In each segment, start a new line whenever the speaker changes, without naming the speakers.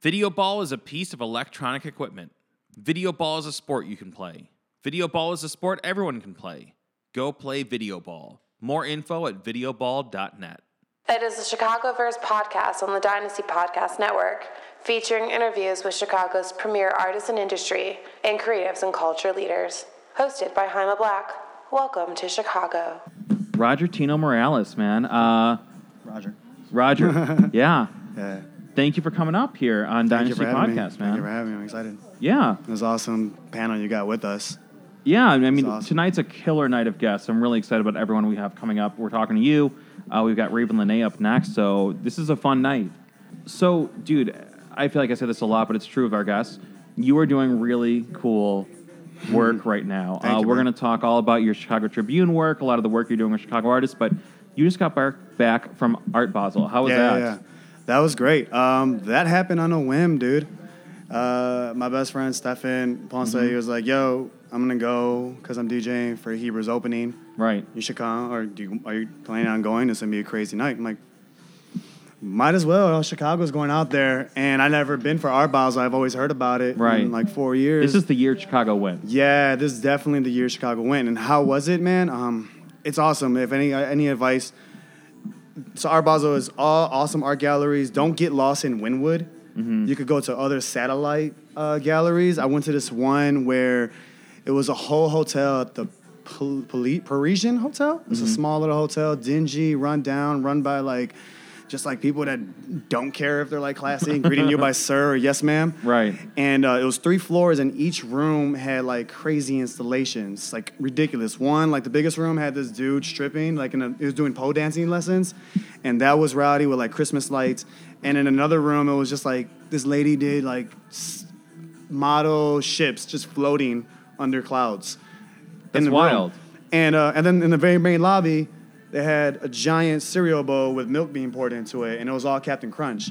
Video ball is a piece of electronic equipment. Video ball is a sport you can play. Video ball is a sport everyone can play. Go play video ball. More info at videoball.net.
It is the Chicago Verse podcast on the Dynasty Podcast Network, featuring interviews with Chicago's premier artists and industry and creatives and culture leaders. Hosted by Jaime Black. Welcome to Chicago.
Roger Tino Morales, man. Uh,
Roger.
Roger, yeah.
Yeah.
Thank you for coming up here on
Thank
Dynasty
having me.
Podcast,
Thank you for having me. I'm excited.
Yeah,
It was awesome panel you got with us.
yeah. I mean,
awesome.
tonight's a killer night of guests. I'm really excited about everyone we have coming up. We're talking to you. Uh, we've got Raven Lenae up next, so this is a fun night. So, dude, I feel like I say this a lot, but it's true of our guests. You are doing really cool work right now. Uh,
you,
we're going to talk all about your Chicago Tribune work, a lot of the work you're doing with Chicago artists, but you just got back, back from Art Basel. How was
yeah,
that?
yeah, yeah. That was great. Um, that happened on a whim, dude. Uh, my best friend Stefan Ponce,
Mm-hmm.
he was like, "Yo, I'm gonna go because I'm DJing for Hebru's opening.
Right.
You should come, or do you, are you planning on going? It's gonna be a crazy night." I'm like, "Might as well. Chicago's going out there, and I never been for Art Basel. I've always heard about it.
Right.
In like four years.
This is the year Chicago went.
Yeah, this is definitely the year Chicago went. And how was it, man? Um, it's awesome. If any any advice, so Art Basel is all awesome art galleries. Don't get lost in Wynwood. You could go to other satellite uh, galleries. I went to this one where it was a whole hotel at the Pal- Parisian Hotel. It's a small little hotel, dingy, run down, run by like just like people that don't care if they're like classy and greeting you by sir or yes ma'am.
Right.
And uh, it was three floors, and each room had like crazy installations, like ridiculous. One, like the biggest room, had this dude stripping, like in a, he was doing pole dancing lessons, and that was rowdy with like Christmas lights. And in another room, it was just like this lady did like s- model ships just floating under clouds.
That's
the room.
wild.
And uh, and then in the very main lobby, they had a giant cereal bowl with milk being poured into it, and it was all Cap'n Crunch.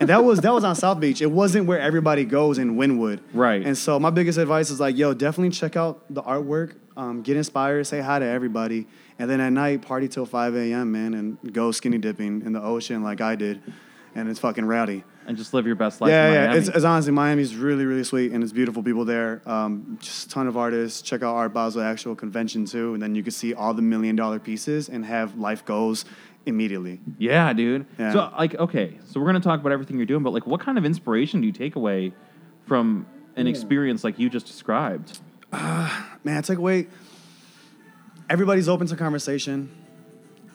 And that was that was on South Beach. It wasn't where everybody goes in Wynwood.
Right.
And so my biggest advice is like, yo, definitely check out the artwork, um, get inspired, say hi to everybody, and then at night party till 5 a.m. man, and go skinny dipping in the ocean like I did, and it's fucking rowdy.
And just live your best life
Yeah,
in
yeah.
Miami.
It's, it's honestly Miami's really, really sweet, and it's beautiful people there. Um, just a ton of artists. Check out Art Basel actual convention too, and then you can see all the million dollar pieces and have life goals immediately.
Yeah, dude.
Yeah.
So, like, okay, so we're gonna talk about everything you're doing, but like, what kind of inspiration do you take away from an experience like you just described?
Man, I take away. Everybody's open to conversation.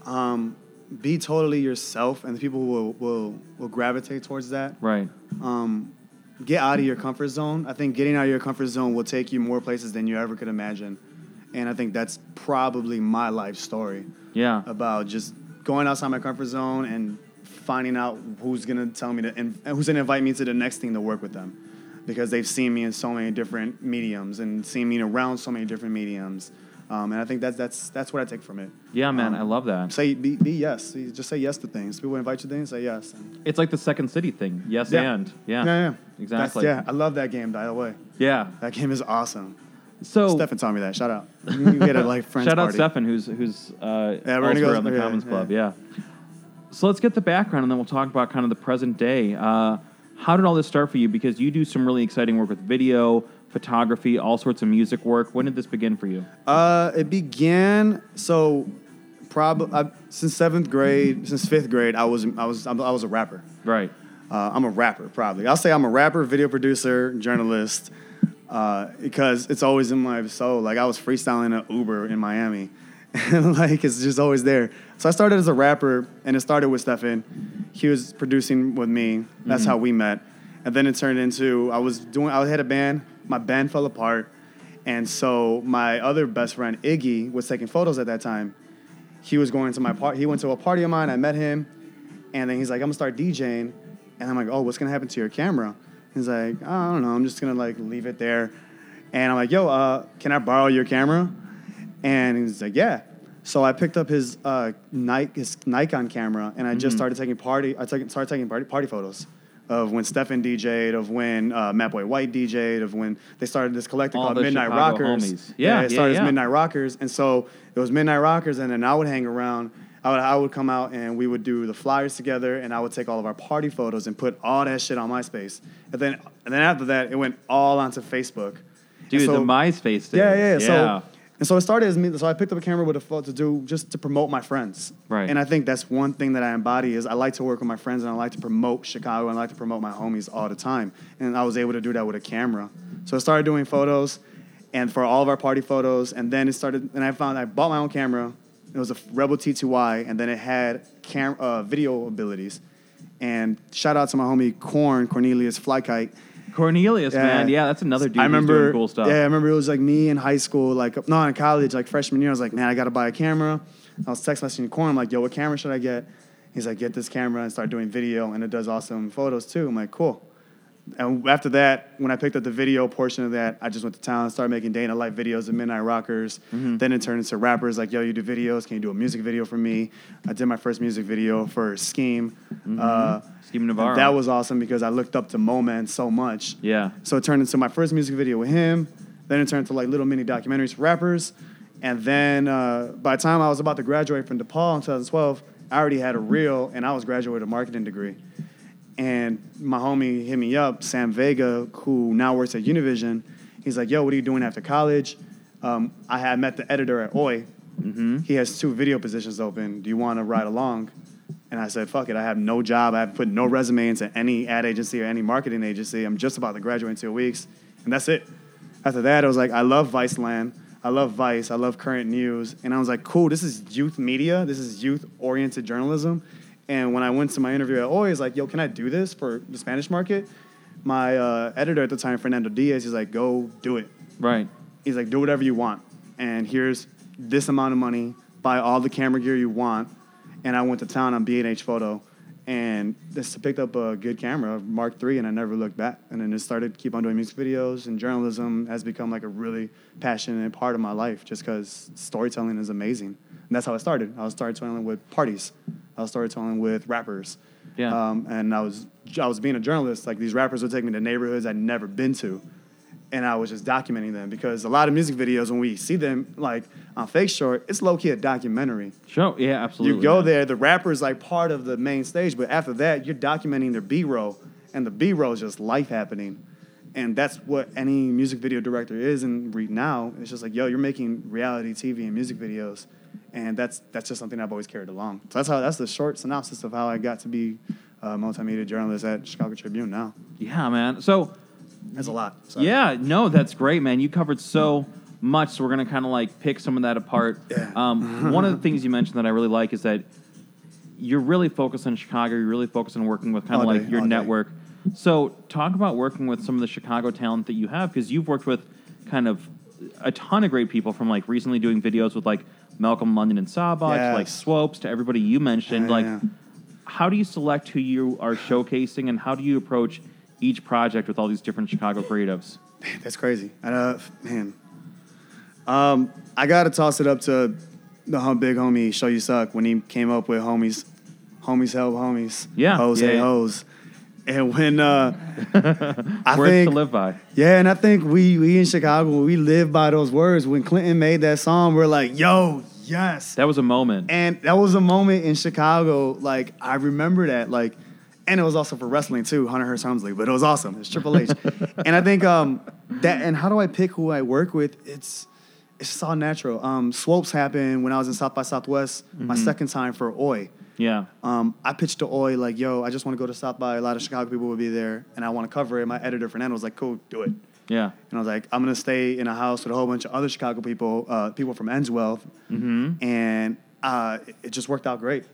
Um, be totally yourself, and the people will will will gravitate towards that.
Right.
um, get out of your comfort zone. I think getting out of your comfort zone will take you more places than you ever could imagine. And I think that's probably my life story
Yeah.
about just going outside my comfort zone and finding out who's gonna tell me to, and who's gonna invite me to the next thing to work with them, because they've seen me in so many different mediums and seen me around so many different mediums. Um, and I think that's that's that's what I take from it.
Yeah, man,
Um,
I love that.
Say be, be yes. Just say yes to things. People invite you to things, say yes. And
It's like the second city thing. Yes,
Yeah.
and yeah,
yeah, yeah.
exactly.
That's, yeah, I love that game. By the way.
yeah.
That game is awesome.
So
Stefan taught me that. Shout out. You get a like friends
shout out
party.
Stefan, who's who's uh,
Yeah, we're gonna go-
on the
yeah,
Commons. Club. Yeah. So let's get the background, and then we'll talk about kind of the present day. Uh, how did all this start for you? Because you do some really exciting work with video, photography, all sorts of music work. When did this begin for you?
Uh, it began so probably since seventh grade, since fifth grade. I was I was I was a rapper.
Right.
Uh, I'm a rapper, probably. I'll say I'm a rapper, video producer, journalist, uh, because it's always in my soul. Like I was freestyling at Uber in Miami, and like it's just always there. So I started as a rapper, and it started with Stefan. He was producing with me. That's how we met, and then it turned into I was doing. I had a band. My band fell apart, and so my other best friend Iggy was taking photos at that time. He was going to my part. He went to a party of mine. I met him, and then he's like, I'm gonna start DJing. And I'm like, oh, what's gonna happen to your camera? He's like, "Oh, I don't know. I'm just gonna like leave it there. And I'm like, yo, uh, can I borrow your camera? And he's like, yeah. So I picked up his uh, Nike, his Nikon camera, and I just started taking party. I started taking party, party photos of when Stefan DJ'd, of when uh, Matt Boy White DJ'd, of when they started this collective
All
called Midnight
Chicago
Rockers.
homies. Yeah,
it started
yeah.
as Midnight Rockers, and so it was Midnight Rockers, and then I would hang around. I would, I would come out and we would do the flyers together, and I would take all of our party photos and put all that shit on MySpace. And then, and then after that, it went all onto Facebook.
Dude,
so-
the MySpace
yeah, yeah, yeah.
yeah.
So, and so it started as me. So I picked up a camera with a phone to do just to promote my friends.
Right.
And I think that's one thing that I embody is I like to work with my friends and I like to promote Chicago and I like to promote my homies all the time. And I was able to do that with a camera. So I started doing photos, and for all of our party photos, and then it started. And I found I bought my own camera. It was a Rebel T2i, and then it had cam- uh, video abilities. And shout out to my homie Corn Cornelius Flykite.
Cornelius,
Yeah.
man. Yeah, that's another dude
I remember,
cool stuff.
Yeah, I remember it was like me in high school, like no, in college, like freshman year. I was like, man, I gotta buy a camera. I was text messaging Corn, I'm like, yo, what camera should I get? He's like, get this camera and start doing video, and it does awesome photos too. I'm like, cool. And after that, when I picked up the video portion of that, I just went to town and started making day and night videos of Midnight Rockers.
Mm-hmm.
Then it turned into rappers like, yo, you do videos? Can you do a music video for me? I did my first music video for Scheme. Uh,
Scheme Navarro.
That was awesome because I looked up to Mo Man so much.
Yeah.
So it turned into my first music video with him. Then it turned into like little mini documentaries for rappers. And then uh, by the time I was about to graduate from DePaul in 2012, I already had a reel and I was graduating with a marketing degree. And my homie hit me up, Sam Vega, who now works at Univision. He's like, yo, what are you doing after college? Um, I had met the editor at Hoy. He has two video positions open. Do you want to ride along? And I said, fuck it. I have no job. I have put no resume into any ad agency or any marketing agency. I'm just about to graduate in two weeks. And that's it. After that, I was like, I love Vice Land. I love Vice. I love current news. And I was like, cool, this is youth media. This is youth oriented journalism. And when I went to my interview at Hoy, he's like, yo, can I do this for the Spanish market? My uh, editor at the time, Fernando Diaz, he's like, go do it.
Right.
He's like, do whatever you want. And here's this amount of money. Buy all the camera gear you want. And I went to town on B&H Photo and just picked up a good camera, Mark III, and I never looked back. And then just started keep on doing music videos and journalism has become like a really passionate part of my life just because storytelling is amazing. And that's how I started. I was storytelling with parties. I was storytelling with rappers.
Yeah.
Um, and I was I was being a journalist. Like these rappers would take me to neighborhoods I'd never been to, and I was just documenting them because a lot of music videos when we see them like on Fake Short, it's low key a documentary.
Show. Yeah, absolutely.
You go
man.
there, the rapper's like part of the main stage, but after that, you're documenting their B roll, and the B roll is just life happening. And that's what any music video director is. And re- now it's just like, yo, you're making reality TV and music videos, and that's that's just something I've always carried along. So that's how that's the short synopsis of how I got to be a multimedia journalist at Chicago Tribune. Now
Yeah, man. So
that's a lot. Sorry.
Yeah, no, that's great, man. You covered so much, so we're gonna kind of like pick some of that apart.
Yeah.
Um, one of the things you mentioned that I really like is that you're really focused on Chicago. You're really focused on working with kind of like
day,
your
all day.
network. So talk about working with some of the Chicago talent that you have because you've worked with kind of a ton of great people from like recently doing videos with like Malcolm London and Saba to like
Yes.
Swopes to everybody you mentioned.
Yeah,
like,
yeah.
how do you select who you are showcasing and how do you approach each project with all these different Chicago creatives?
That's crazy. And, uh, man, um, I gotta toss it up to the big homie Show You Suck when he came up with homies, homies help homies,
Yeah,
hoes
yeah,
hey
yeah.
hoes. And when uh, I
Words
think
to live by.
yeah, and I think we we in Chicago we live by those words. When Clinton made that song, we're like, yo, yes.
That was a moment.
And that was a moment in Chicago. Like I remember that. Like, and it was also for wrestling too, Hunter Hearst Helmsley. But it was awesome. It's Triple H. and I think um that. And how do I pick who I work with? It's it's just all natural. Um, Swopes happened when I was in South by Southwest. My second time for Hoy.
Yeah.
Um, I pitched to Hoy like, yo, I just want to go to South by. A lot of Chicago people will be there, and I want to cover it. My editor Fernando was like, cool, do it.
Yeah.
And I was like, I'm gonna stay in a house with a whole bunch of other Chicago people, uh, people from Enswealth, and uh, it- just worked out great.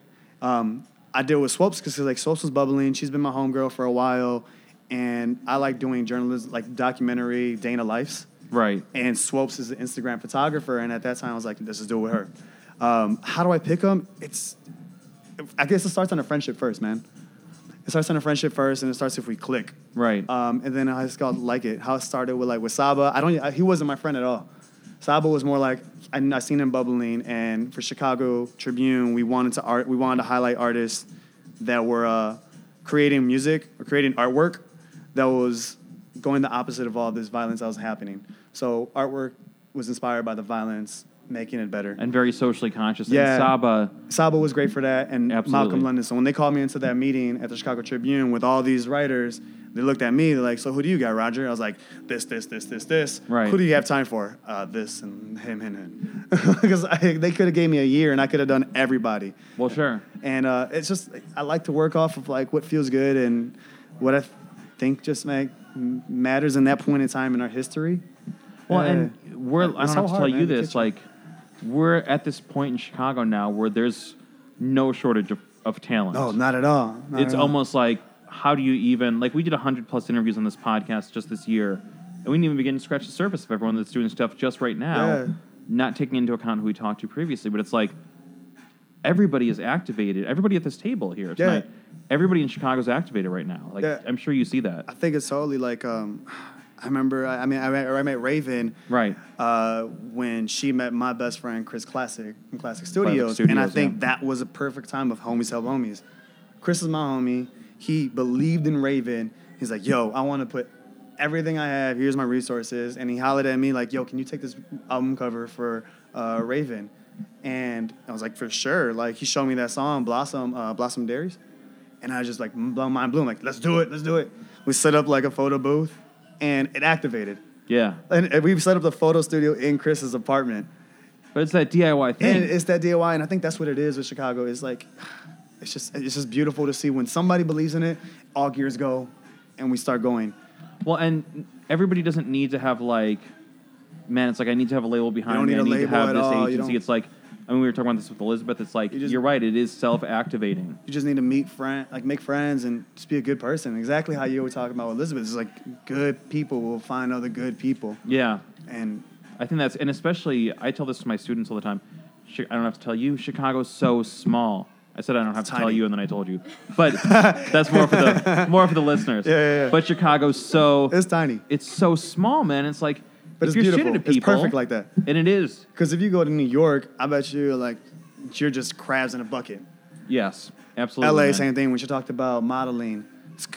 Um, I deal with Swopes because like Swopes was bubbling. She's been my homegirl for a while, and I like doing journalism, like documentary Dana Life's.
Right.
And Swopes is an Instagram photographer, and at that time I was like, let's just do it with her. Um, how do I pick them? It's, I guess it starts on a friendship first, man. It starts on a friendship first, and it starts if we click.
Right.
Um, and then I just got like it. How it started with like with Saba. I don't. I, he wasn't my friend at all. Saba was more like I, I seen him bubbling, and for Chicago Tribune, we wanted to art. We wanted to highlight artists that were uh, creating music or creating artwork that was going the opposite of all this violence that was happening. So artwork was inspired by the violence making it better.
and very socially conscious.
Yeah.
And Saba,
Saba was great for that, and
Absolutely.
Malcolm London. So when they called me into that meeting at the Chicago Tribune with all these writers, they looked at me. They're like, "So who do you got, Roger?" I was like, "This, this, this, this, this.
Right.
Who do you have time for? Uh, this and him, him, him." Because they could have gave me a year, and I could have done everybody.
well, sure.
And uh, it's just I like to work off of like what feels good and what I th- think just like matters in that point in time in our history.
Well,
Uh,
and we're, I don't have to
hard,
tell you
man, the
this, like, we're at this point in Chicago now where there's no shortage of, of talent.
No, not at all. Not
it's
at all.
almost like, how do you even, like, we did 100 plus interviews on this podcast just this year, and we didn't even begin to scratch the surface of everyone that's doing stuff just right now,
Yeah.
not taking into account who we talked to previously, but it's like, everybody is activated. Everybody at this table here tonight Yeah. everybody in Chicago is activated right now. Like,
Yeah.
I'm sure you see that.
I think it's totally like um, I remember. I mean, I met, I met Raven
Right.
uh, when she met my best friend Chris Classic from Classic Studios, and I think
yeah.
that was a perfect time of homies help homies. Chris is my homie. He believed in Raven. He's like, "Yo, I want to put everything I have. Here's my resources." And he hollered at me like, "Yo, can you take this album cover for uh, Raven?" And I was like, "For sure." Like he showed me that song, Blossom, uh, Blossom Dairies. And I was just like blown my mind blown, like, let's do it, let's do it. We set up like a photo booth and it activated.
Yeah.
And, and we set up the photo studio in Chris's apartment.
But it's that DIY thing.
And it's that DIY, and I think that's what it is with Chicago. It's like it's just it's just beautiful to see when somebody believes in it, all gears go, and we start going.
Well, and everybody doesn't need to have like, man, it's like I need to have a label behind
don't
me. I need to have this
all.
Agency. It's like, I mean, we were talking about this with Elizabeth. It's like
You just-
you're right. It is self-activating.
You just need to meet friend, like make friends, and just be a good person. Exactly how you were talking about with Elizabeth. It's like good people will find other good people,
Yeah,
and
I think that's and especially I tell this to my students all the time. I don't have to tell you, Chicago's so small. I said I don't have to tell you, and then I told you. But that's more for the more for the listeners.
Yeah, yeah, yeah.
But Chicago's so
it's tiny,
it's so small, man. It's like
but
if
it's
you're
beautiful.
shitting at
It's perfect like that.
and it is.
Because if you go to New York, I bet you like you're just crabs in a bucket.
Yes, absolutely.
LA,
man.
same thing. When she talked about modeling,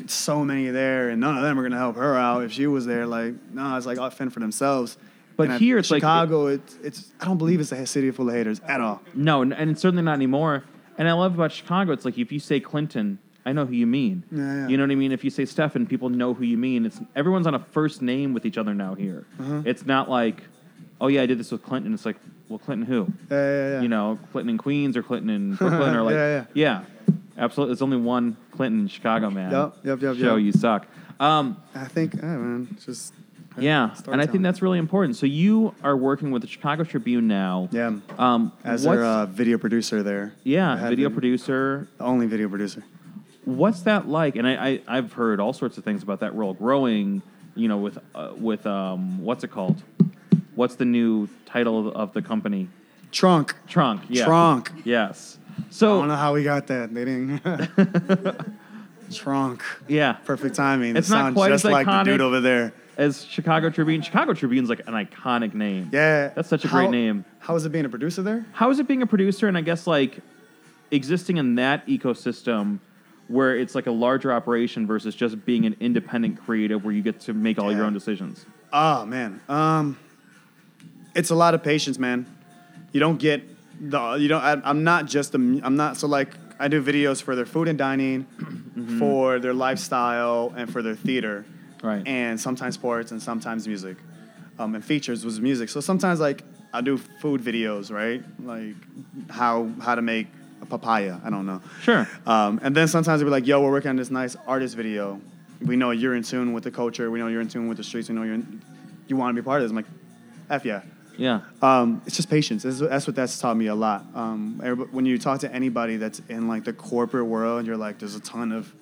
it's so many there, and none of them are gonna help her out if she was there. Like, no, it's like all fend for themselves.
But
And
here it's like-
Chicago. it's it's. I don't believe it's a city full of haters at all.
No, and it's certainly not anymore. And I love about Chicago, it's like if you say Clinton, I know who you mean.
Yeah, yeah.
You know what I mean? If you say Stefan, people know who you mean. It's everyone's on a first name with each other now here.
Uh-huh.
It's not like, oh yeah, I did this with Clinton. It's like, well, Clinton who?
Yeah, yeah, yeah.
You know, Clinton in Queens or Clinton in Brooklyn or like,
Yeah,
yeah, yeah. absolutely. There's only one Clinton in Chicago, man.
Yep, yep, yep,
Show
yep.
you suck. Um,
I think, yeah, man, just
yeah, and I think that's really important. So you are working with the Chicago Tribune now.
yeah.
Um,
As their uh, video producer there.
yeah, video
been-
producer,
The only video producer.
What's that like? And I, I I've heard all sorts of things about that role growing. You know, with uh, with um, what's it called? What's the new title of, of the company?
Trunk.
Trunk. Yeah.
Trunk.
Yes.
So I don't know how we got that. They didn't. Trunk.
yeah,
Perfect timing.
It's
It
not
sounds
quite
just
as
like the dude
iconic.
over there.
as Chicago Tribune. Chicago Tribune's like an iconic name.
Yeah.
That's such a great name.
How is it being a producer there?
How is it being a producer? And I guess like existing in that ecosystem where it's like a larger operation versus just being an independent creative where you get to make all your own decisions.
Oh man, um, it's a lot of patience, man. You don't get the you don't. I, I'm not just a. I'm not so like I do videos for their food and dining, for their lifestyle, and for their theater,
Right.
and sometimes sports and sometimes music, um, and features was music. So sometimes like I do food videos, right? Like how how to make papaya. I don't know.
Sure.
Um, and then sometimes they'll be like, yo, we're working on this nice artist video. We know you're in tune with the culture. We know you're in tune with the streets. We know you're in, you want to be part of this. I'm like, F yeah.
Yeah.
Um, it's just patience. That's, that's what that's taught me a lot. Um, when you talk to anybody that's in like the corporate world, you're like, there's a ton of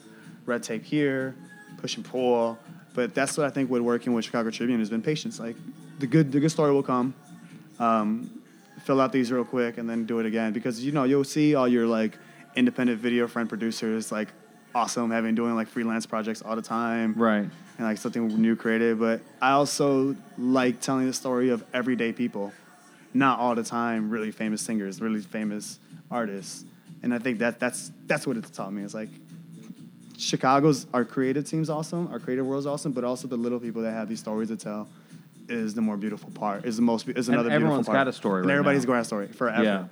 red tape here, push and pull. But that's what I think with working with Chicago Tribune has been patience. Like the good, the good story will come. Um, fill out these real quick and then do it again because you know you'll see all your like independent video friend producers like awesome having doing like freelance projects all the time
Right.
and like something new creative. But I also like telling the story of everyday people, not all the time really famous singers, really famous artists. And I think that that's that's what it's taught me. It's like Chicago's our creative team's awesome, our creative world's awesome, but also the little people that have these stories to tell is the more beautiful part. Is the most is another beautiful
everyone's
part.
got a story
And
right
everybody's
now.
got a story forever.
Yeah.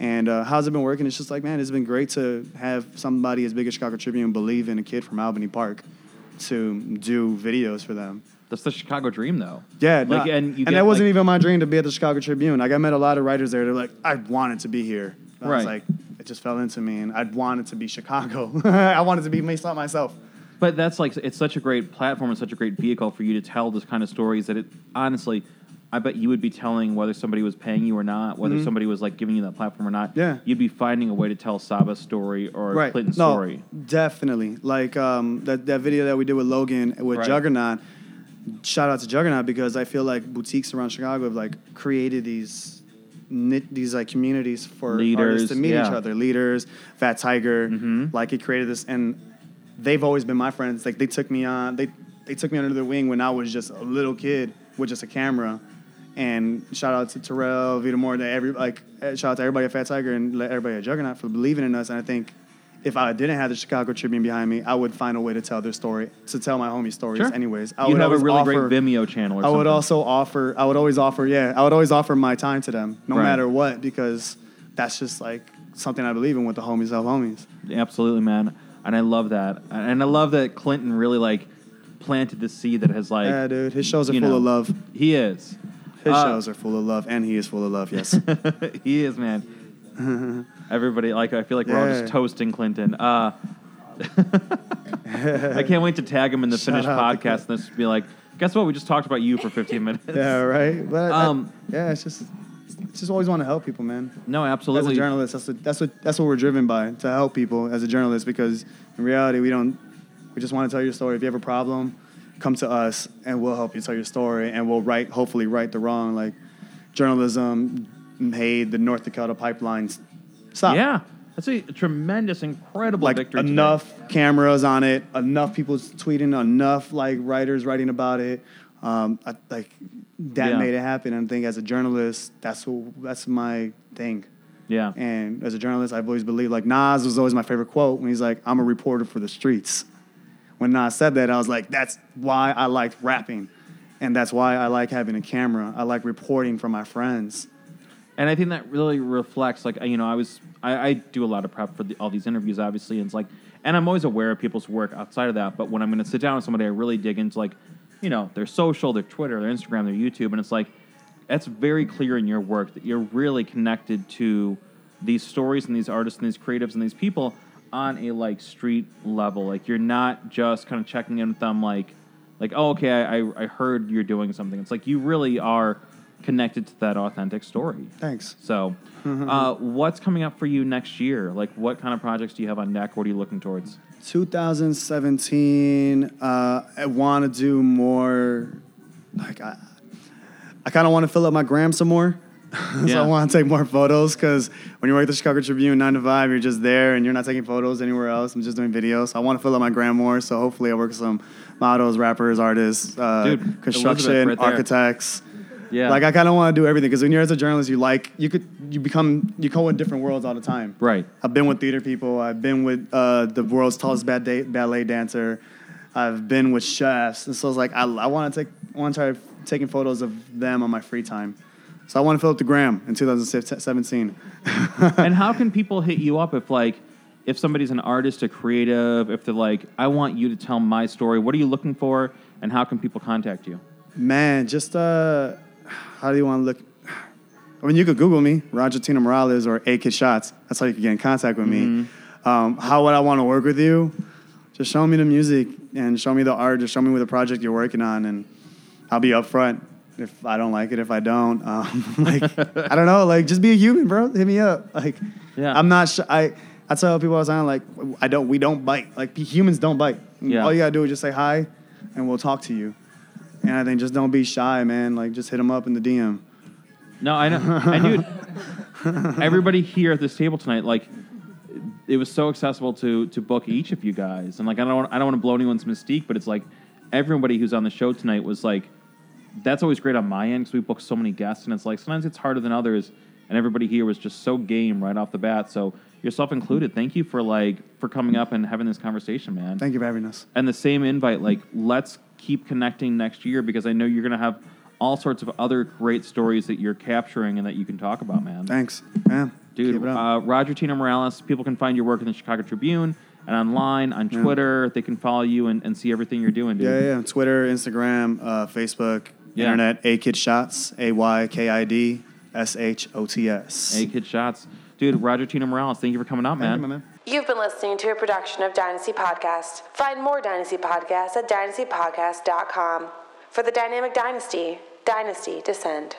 And uh, how's it been working? It's just like, man, it's been great to have somebody as big as Chicago Tribune believe in a kid from Albany Park to do videos for them.
That's the Chicago dream, though.
Yeah,
like
no,
and you
and that wasn't
like-
even my dream to be at the Chicago Tribune. Like I met a lot of writers there. They're like, I wanted to be here. I was
Right.
like, it just fell into me, and I wanted to be Chicago. I wanted to be not myself.
But that's like it's such a great platform and such a great vehicle for you to tell this kind of stories that it honestly, I bet you would be telling whether somebody was paying you or not, whether somebody was like giving you that platform or not.
Mm-hmm. Yeah.
you'd be finding a way to tell Saba's story or
right.
Clinton's
no,
story.
Definitely. Like um, that, that video that we did with Logan with
Right.
Juggernaut. Shout out to Juggernaut because I feel like boutiques around Chicago have like created these knit these like communities for
Leaders,
artists to meet each
yeah. Mm-hmm.
other. Leaders, Fat Tiger, like it created this, and they've always been my friends. Like they took me on, they they took me under their wing when I was just a little kid with just a camera. And shout out to Terrell, Vita Moore, to every like eh, shout out to everybody at Fat Tiger and let everybody at Juggernaut for believing in us. And I think if I didn't have the Chicago Tribune behind me, I would find a way to tell their story, to tell my homie stories.
Sure.
Anyways, I
You'd
would
have a really
offer,
great Vimeo channel. Or
I would also offer. I would always offer. Yeah, I would always offer my time to them, no
Right.
matter what, because that's just like something I believe in with the homies of homies.
Absolutely, man. And I love that. And I love that Clinton really like planted the seed that has like
yeah, dude, his shows are full
know,
of love.
He is.
His
Uh,
shows are full of love, and he is full of love. Yes.
he is, man. Everybody like I feel like we're all just toasting Clinton. Uh, I can't wait to tag him in the
Shout
finished
to
podcast and this be like, guess what? We just talked about you for 15 minutes.
yeah, right. But I-
Um,
yeah, it's just, just always want to help people, man.
No, absolutely.
As a journalist, that's what, that's what that's what we're driven by to help people as a journalist. Because in reality, we don't. We just want to tell your story. If you have a problem, come to us and we'll help you tell your story, and we'll right, hopefully, right the wrong. Like journalism made the North Dakota pipelines stop.
Yeah, that's a tremendous, incredible
like
victory. today.
enough cameras on it, enough people tweeting, enough like writers writing about it. Um, I, like that
Yeah.
made it happen. And I think as a journalist, that's what, that's my thing.
Yeah.
And as a journalist, I've always believed like Nas was always my favorite quote when he's like, "I'm a reporter for the streets." When Nas said that, I was like, "That's why I liked rapping." And that's why I like having a camera. I like reporting for my friends.
And I think that really reflects, like, you know, I was, I, I do a lot of prep for the, all these interviews, obviously, and it's like, and I'm always aware of people's work outside of that. But when I'm going to sit down with somebody, I really dig into, like, you know, their social, their Twitter, their Instagram, their YouTube, and it's like, that's very clear in your work that you're really connected to these stories and these artists and these creatives and these people on a like street level. Like you're not just kind of checking in with them, like, like, oh, okay, I, I, I heard you're doing something. It's like you really are connected to that authentic story.
Thanks.
So, uh, what's coming up for you next year? Like, what kind of projects do you have on deck? What are you looking towards?
2017, uh, I want to do more. Like I, I kind of want to fill up my gram some more. so
Yeah.
I want to take more photos because when you work at the Chicago Tribune nine to five, you're just there and you're not taking photos anywhere else. I'm just doing videos. I want to fill up my gram more. So hopefully, I work with some models, rappers, artists, uh,
Dude, Elizabeth
construction,
right there.
architects.
Yeah,
Like I kind of want to do everything because when you're as a journalist, you like you could you become you go in different worlds all the time.
right.
I've been with theater people. I've been with uh, the world's tallest ballet, ballet dancer. I've been with chefs, and so it's like I, I want to take I want to try taking photos of them on my free time. So I want to fill up the gram in 2017.
and how can people hit you up if like if somebody's an artist, a creative, if they're like, I want you to tell my story. What are you looking for, and how can people contact you?
Man, just uh, how do you want to look? I mean, you could Google me, Roger Tino Morales or A Kid Shots. That's how you can get in contact with me. Um, how would I want to work with you? Just show me the music and show me the art. Just show me what the project you're working on, and I'll be upfront if I don't like it. If I don't, um, like I don't know, like just be a human, bro. Hit me up. Like,
Yeah.
I'm not. Sh- I I tell people all the time, like I don't. We don't bite. Like humans don't bite.
Yeah.
All you gotta do is just say hi, and we'll talk to you. And I think just don't be shy, man. Like just hit them up in the DM.
No, I know. and dude, everybody here at this table tonight, like, it was so accessible to to book each of you guys, and like, I don't want, I don't want to blow anyone's mystique, but it's like everybody who's on the show tonight was like, that's always great on my end because we book so many guests, and it's like sometimes it's harder than others, and everybody here was just so game right off the bat. So yourself included, thank you for like for coming up and having this conversation, man.
Thank you for having us.
and the same invite like let's keep connecting next year because i know you're going to have all sorts of other great stories that you're capturing and that you can talk about, man.
Thanks. Yeah.
Dude,
Keep it up.
uh, Roger Tino Morales, people can find your work in the Chicago Tribune and online, on Twitter. They can follow you and, and see everything you're doing, dude.
yeah, yeah, yeah. Twitter, Instagram, uh, Facebook,
Yeah.
internet, A Kid Shots, A Y K I D S H O T S.
A kid shots. Dude, Roger Tino Morales, thank you for coming out,
Thank you, my man.
You've been listening to a production of Dynasty Podcast. Find more Dynasty Podcasts at dynastypodcast.com. For the Dynamic Dynasty, Dynasty Descend.